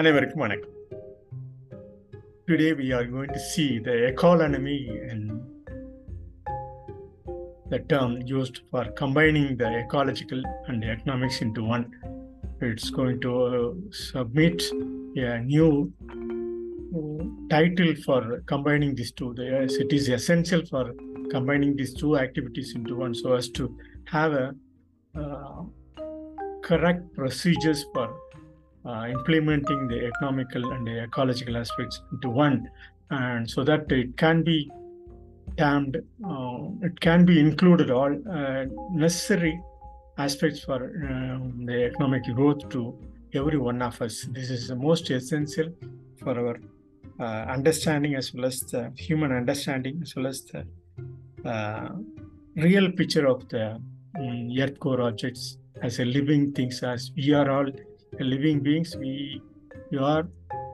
அனைவருக்கும் வணக்கம் Today we are going to see the economy and the term used for combining the ecological and the economics into one. It's going to uh, submit a new uh, title for combining these two. Yes, it is essential for combining these two activities into one so as to have a uh, correct procedures for uh, implementing the economical and the ecological aspects into one. And so that it can be termed uh, it can be included all uh, necessary aspects for um, the economic growth to every one of us. This is the most essential for our uh, understanding as well as the human understanding as well as the uh, real picture of the um, earth core objects as a living things. As we are all living beings we we are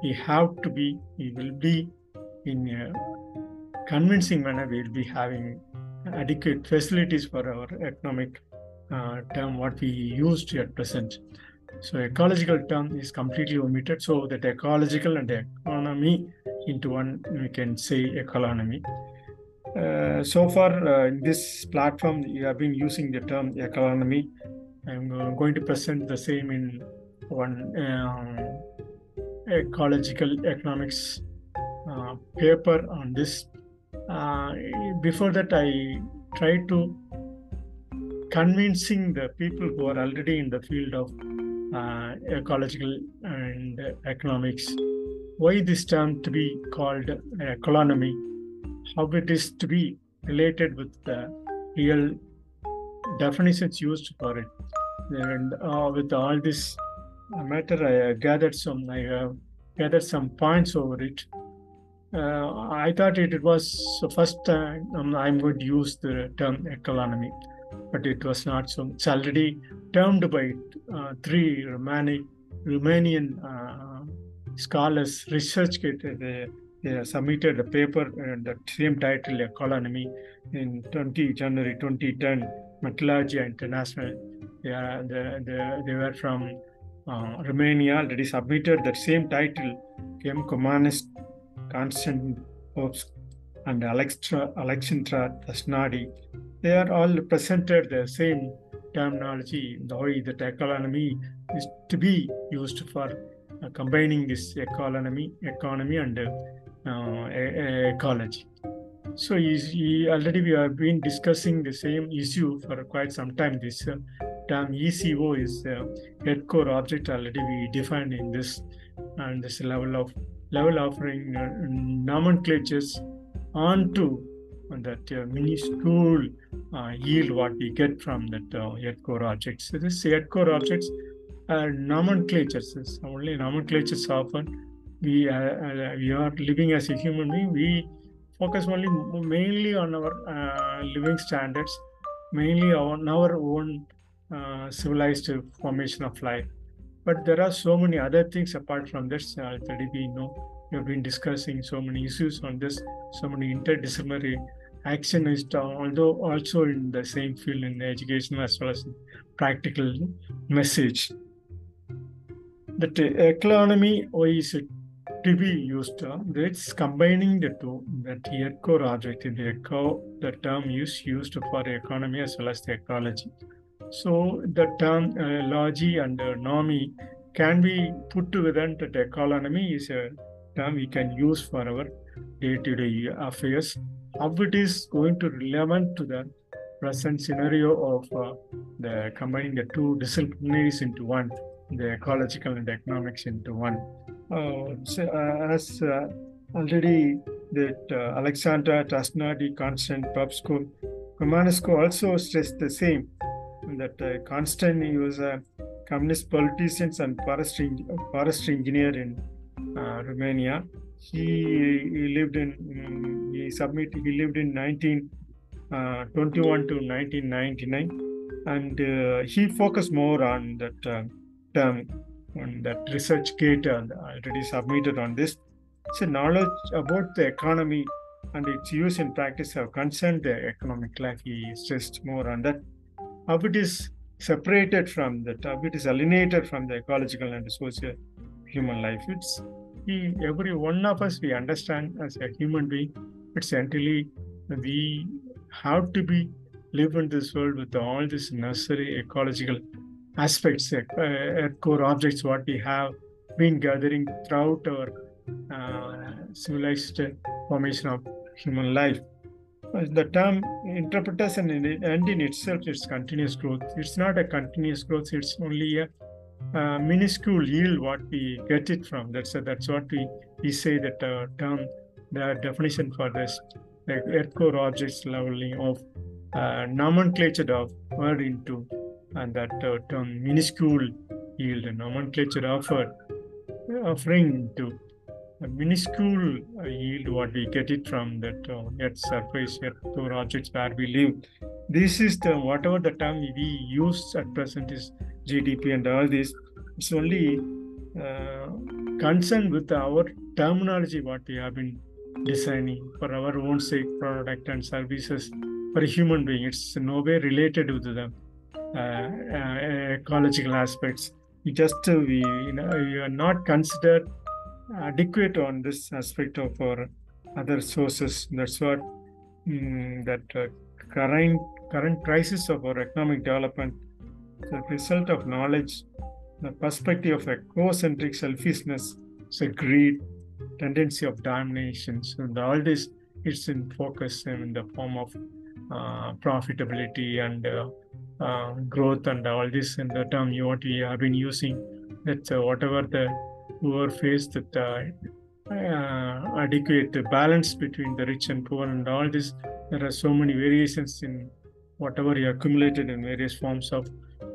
we have to be we will be in a convincing manner we will be having adequate facilities for our economic uh, term what we used at present. So ecological term is completely omitted. So that ecological and economy into one we can say ecolonomy. Uh, so far uh, in this platform we have been using the term ecolonomy. I'm uh, going to present the same in one um, ecological economics uh, paper on this. Uh, before that, I tried to convincing the people who are already in the field of uh, ecological and economics why this term to be called ecolonomy, how it is to be related with the real definitions used for it, and uh, with all this matter i gathered some i gathered some points over it. Uh, i thought it, it was the first time um, i'm going to use the term ecolonomy but it was not so it's already termed by uh, three Romani, romanian uh, scholars research they, they submitted a paper and the same title ecolonomy in 20 january 2010 Metallurgy international. Yeah, they, they, they were from uh, Romania already submitted that same title. Kim Komanis, Constant Popes, and Alexandra, Alexandra Tasnadi. They are all presented the same terminology, the way that ecolonomy is to be used for uh, combining this economy, economy and uh, ecology. So he, he, already we have been discussing the same issue for quite some time. This term ECO is uh, head core object already we defined in this and this level of level offering uh, nomenclatures onto that uh, minuscule uh, yield what we get from that uh, head core objects. So this head core objects are nomenclatures. It's only nomenclatures often we uh, we are living as a human being. We focus only mainly on our living standards, mainly on our own uh, civilized formation of life. But there are so many other things apart from this. Uh, already we know we have been discussing so many issues on this, so many interdisciplinary action is although also in the same field in education as well as practical message. That ecolonomy, why is to be used? Uh, it's combining the two. That here core the eco, the term is used for economy as well as the ecology. So the term uh, logi and uh, nomi can be put together that ecolonomy is a term we can use for our day-to-day affairs. How it is going to relevant to the present scenario of uh, the combining the two disciplines into one, the ecological and economics into one. so, as already that uh, Alexandra Tasnadi, Constant Popescu, Romanesco also stressed the same that uh, Constant he was a communist politician and forestry forestry engineer in uh, Romania. He, he lived in um, he submitted he lived in 1921 to 1999, and uh, he focused more on that term on that research gate already submitted on this. So knowledge about the economy and its use in practice have concerned the economic life. He stressed more on that how it is separated from that, how it is alienated from the ecological and social human life. It's every one of us we understand as a human being. It's entirely we have to be live in this world with all these necessary ecological aspects, uh, core objects, what we have been gathering throughout our uh, civilized formation of human life. The term interpretation and in itself, it's continuous growth. It's not a continuous growth. It's only a uh, minuscule yield what we get it from. That's a, that's what we we say that term the definition for this the earth core objects leveling of uh, nomenclature of word into and that uh, term minuscule yield nomenclature offered offering to a minuscule uh, yield what we get it from that uh, earth surface earth core objects where we live. This is the whatever the term we use at present is gdp and all this. It's only uh, concerned with our terminology what we have been designing for our own sake product and services for a human being. It's no way related with the uh, uh, ecological aspects. We just uh, we you know we are not considered adequate on this aspect of our other sources. That's what um, that uh, current current crisis of our economic development the result of knowledge the perspective of a co-centric selfishness so greed tendency of domination. And all this it's in focus in the form of uh, profitability and uh, uh, growth and all this in the term what we have been using. That uh, whatever the poor face that uh, uh, adequate balance between the rich and poor and all this there are so many variations in whatever you accumulated in various forms of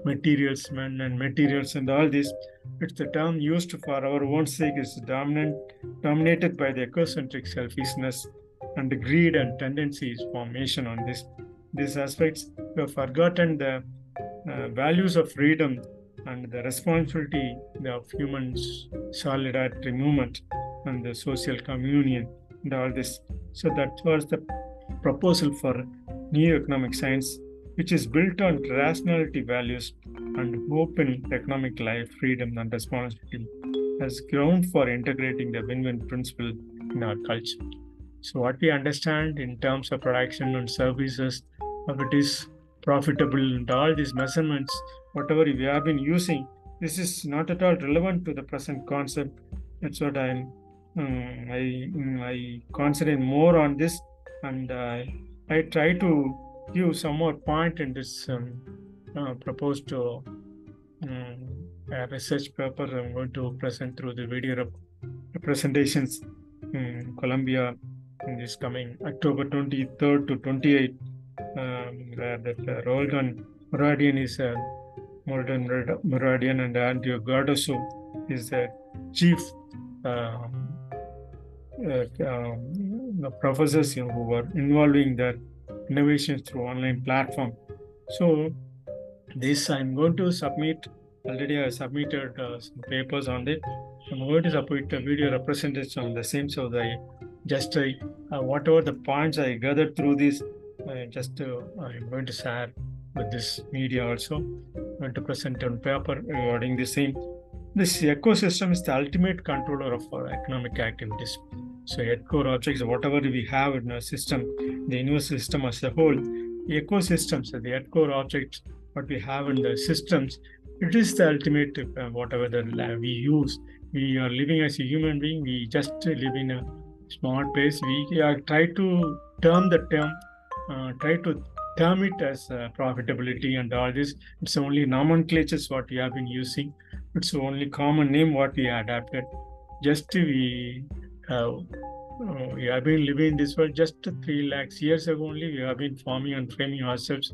materials men and materials and all this. It's the term used for our own sake is dominant dominated by the ecocentric selfishness and the greed and tendencies formation on this. These aspects we have forgotten the uh, values of freedom and the responsibility of humans' solidarity movement and the social communion and all this so that was the proposal for new economic science which is built on rationality values and hope in economic life, freedom, and responsibility as ground for integrating the win-win principle in our culture. So, what we understand in terms of production and services, if it is profitable and all these measurements, whatever we have been using, this is not at all relevant to the present concept. That's what I'm. Um, I I concentrate more on this, and uh, I try to give some more point in this um, uh, proposed uh, um, research paper I'm going to present through the video presentations in Columbia in this coming October 23rd to 28th, um, where that uh, Roldan Muradian is a Molden Muradian and Andrew Cardoso is the chief um, uh, um, the professors you know, who were involving that innovations through online platform. So this I'm going to submit. Already I submitted uh, some papers on it. I'm going to submit a video representation on the same. So the just uh, whatever the points I gathered through this, uh, just I'm going to share with this media also. To present on paper regarding the same. This ecosystem is the ultimate controller of our economic activities. So earth core objects, whatever we have in our system, the universe system as a whole, ecosystems, the earth core objects, what we have in the systems, it is the ultimate, uh, whatever the we use. We are living as a human being, we just live in a small place. We try to term the term, uh, try to term it as uh, profitability and all this. It's only nomenclatures what we have been using. It's only common name what we adapted. Just we uh, we have been living in this world just three lakhs years ago only. We have been forming and framing ourselves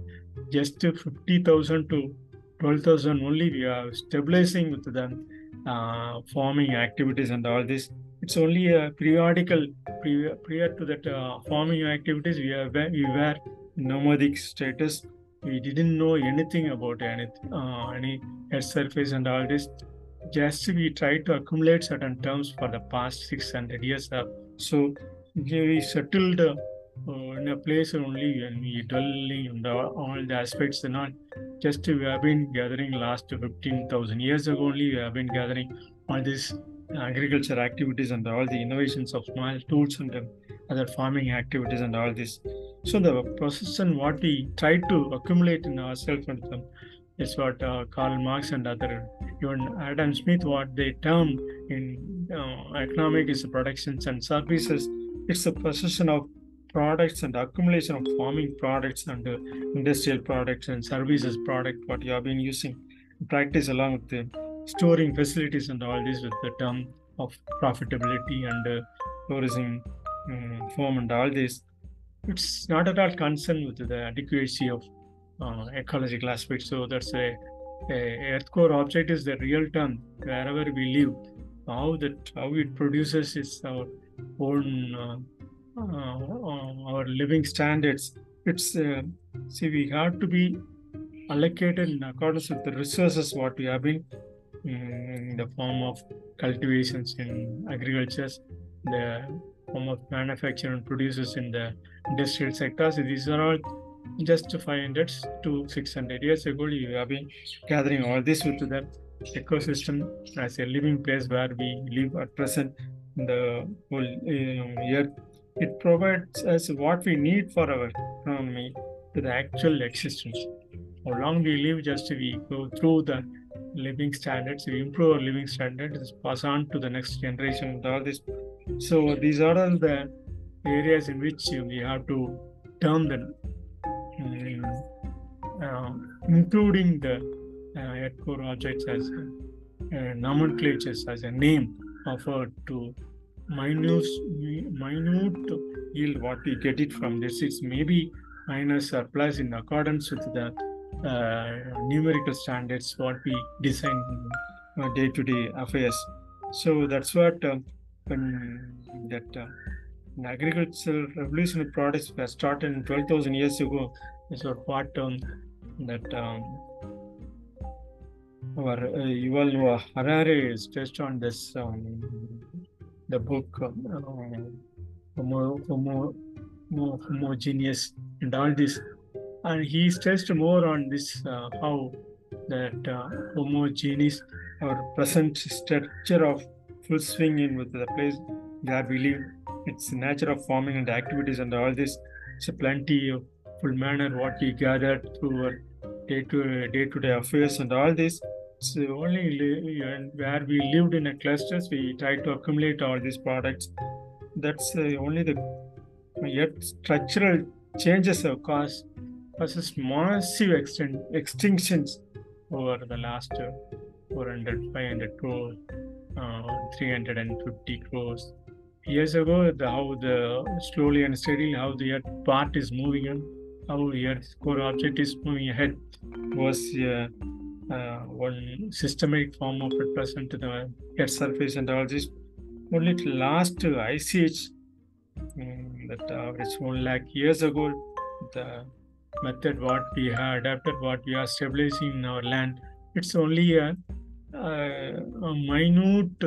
just 50,000 to 12,000 only. We are stabilizing with them, uh, forming activities and all this. It's only a periodical, prior, prior to that uh, forming activities, we, are, we were nomadic status. We didn't know anything about any, uh, any earth surface and all this just we tried to accumulate certain terms for the past 600 years. So we settled uh, in a place only when we dwelling on the, all the aspects and not just we have been gathering last 15,000 years ago only we have been gathering all these agriculture activities and all the innovations of small tools and other farming activities and all this. So the possession what we try to accumulate in ourselves and um, is what uh, Karl Marx and other even Adam Smith what they term in uh, economic is productions and services. It's the possession of products and accumulation of farming products and uh, industrial products and services product what you have been using practice along with the storing facilities and all this with the term of profitability and uh, tourism um, form and all this it's not at all concerned with the adequacy of uh, ecological aspects. So that's a, a earth core object is the real term wherever we live. How that how it produces is our own uh, uh, our living standards. It's uh, see we have to be allocated in accordance with the resources what we have been in the form of cultivations in agricultures, the form of manufacture and producers in the industrial sectors. These are all just 500 to 600 years ago. You have been gathering all this with the ecosystem as a living place where we live at present in the whole uh, earth. It provides us what we need for our economy to the actual existence. How long we live, just we go through the living standards, we improve our living standards, pass on to the next generation. All this. So these are all the areas in which we have to turn them, um, uh, including the uh, core objects as uh, nomenclatures as a name offered to minute minute yield what we get it from this. is maybe minus or plus in accordance with the uh, numerical standards what we design uh, day-to-day affairs so that's what uh, when that uh, agricultural revolutionary products were started in 12,000 years ago. Is what um, that um, our uh, Yuval Noah Harari is based on this um, the book um, uh, homo, homo, homogeneous and all this. And he stressed more on this uh, how that uh, homogeneous or present structure of full swing in with the place where we live. It's the nature of farming and activities and all this. It's a plenty of full manner what we gathered through our day to day to day affairs and all this. It's only where we lived in a clusters we tried to accumulate all these products. That's uh, only the yet structural changes have caused versus massive extent, extinctions over the last uh, 400, 500 crores, uh, 350 crores. Years ago, the, how the slowly and steadily how the Earth part is moving on, how the Earth's core object is moving ahead was uh, uh, one systematic form of represent to the Earth surface and all this. Only last ice age, um, that average one lakh years ago, the method what we have adapted, what we are stabilizing in our land. It's only a, a, a minute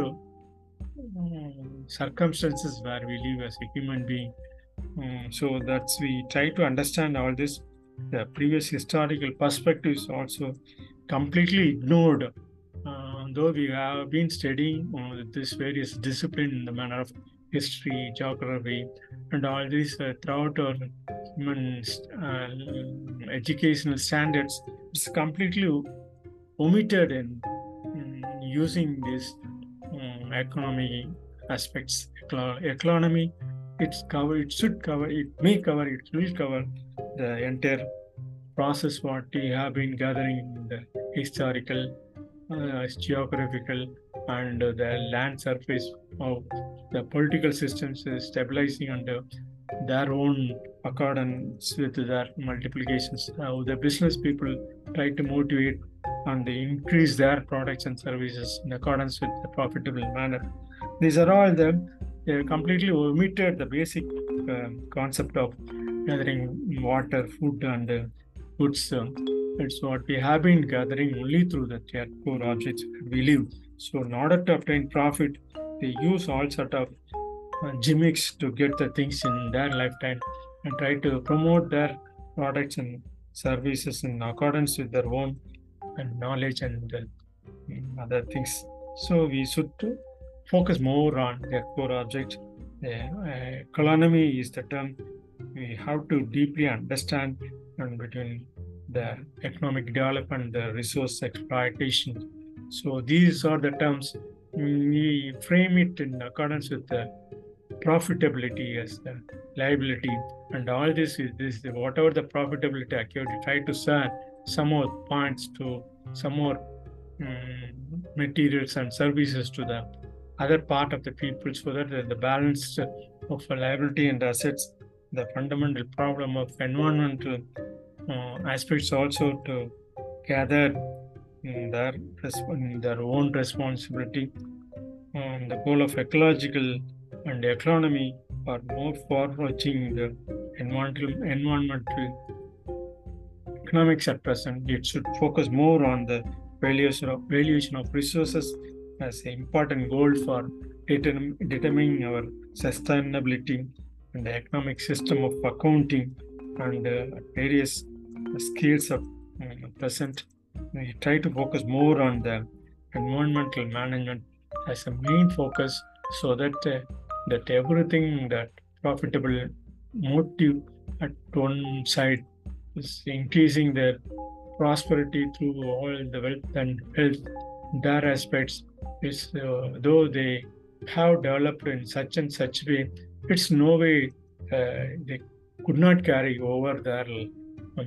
circumstances where we live as a human being. Um, so that's we try to understand all this. The previous historical perspectives also completely ignored. Uh, though we have been studying uh, this various discipline in the manner of history, geography, and all these uh, throughout our human uh, educational standards, it's completely omitted in, in using these economy aspects. Economy, it's cover. It should cover. It may cover. It will cover the entire process what we have been gathering in the historical, uh, geographical, and the land surface of the political systems is stabilizing under their own accordance with their multiplications. How the business people try to motivate and they increase their products and services in accordance with the profitable manner. These are all the they completely omitted the basic uh, concept of gathering water, food, and uh, goods. Uh, it's what we have been gathering only through the core objects we live. So in order to obtain profit, they use all sort of uh, gimmicks to get the things in their lifetime and try to promote their products and services in accordance with their own and knowledge and uh, other things So we should focus more on their core object. Uh, ecolonomy is the term we have to deeply understand and between the economic development the resource exploitation. So these are the terms we frame it in accordance with the profitability as the liability and all this is this whatever the profitability activity try to serve some more points to some more um, materials and services to the other part of the people so that the, balance of liability and assets the fundamental problem of environmental uh, aspects also to gather their, their own responsibility. And the goal of ecological and economy are more far-reaching the environmental, environmental economics at present. It should focus more on the valuation of, valuation of resources as an important goal for determ, determining our sustainability and the economic system of accounting and uh, various skills of uh, present. We try to focus more on the environmental management as a main focus so that uh, that everything that profitable motive at one side is increasing their prosperity through all the wealth and health. Their aspects is uh, though they have developed in such and such way it's no way uh, they could not carry over their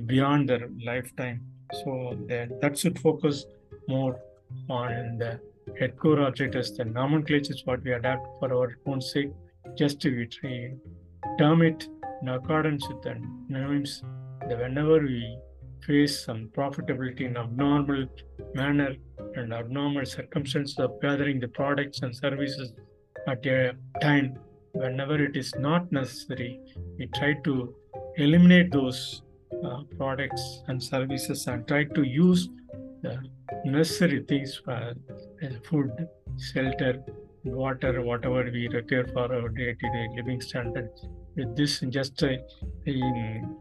beyond their lifetime. So that, should focus more on the head core object as the nomenclature is what we adapt for our own sake just to term it in accordance with the names that whenever we face some profitability in abnormal manner and abnormal circumstances of gathering the products and services at a time whenever it is not necessary we try to eliminate those uh, products and services and try to use the necessary things for uh, food shelter water whatever we require for our day-to-day living standards. With this just uh, in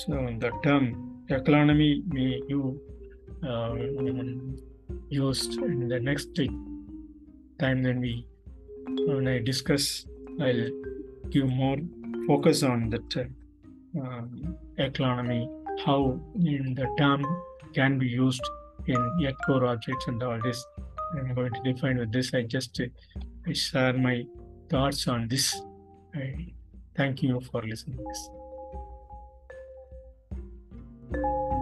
so the term ecolonomy may you uh, used in the next time when we when I discuss I'll give more focus on that uh, ecolonomy how the term can be used in yet core objects and all this. I'm going to define with this. I just uh, share my thoughts on this. I thank you for listening you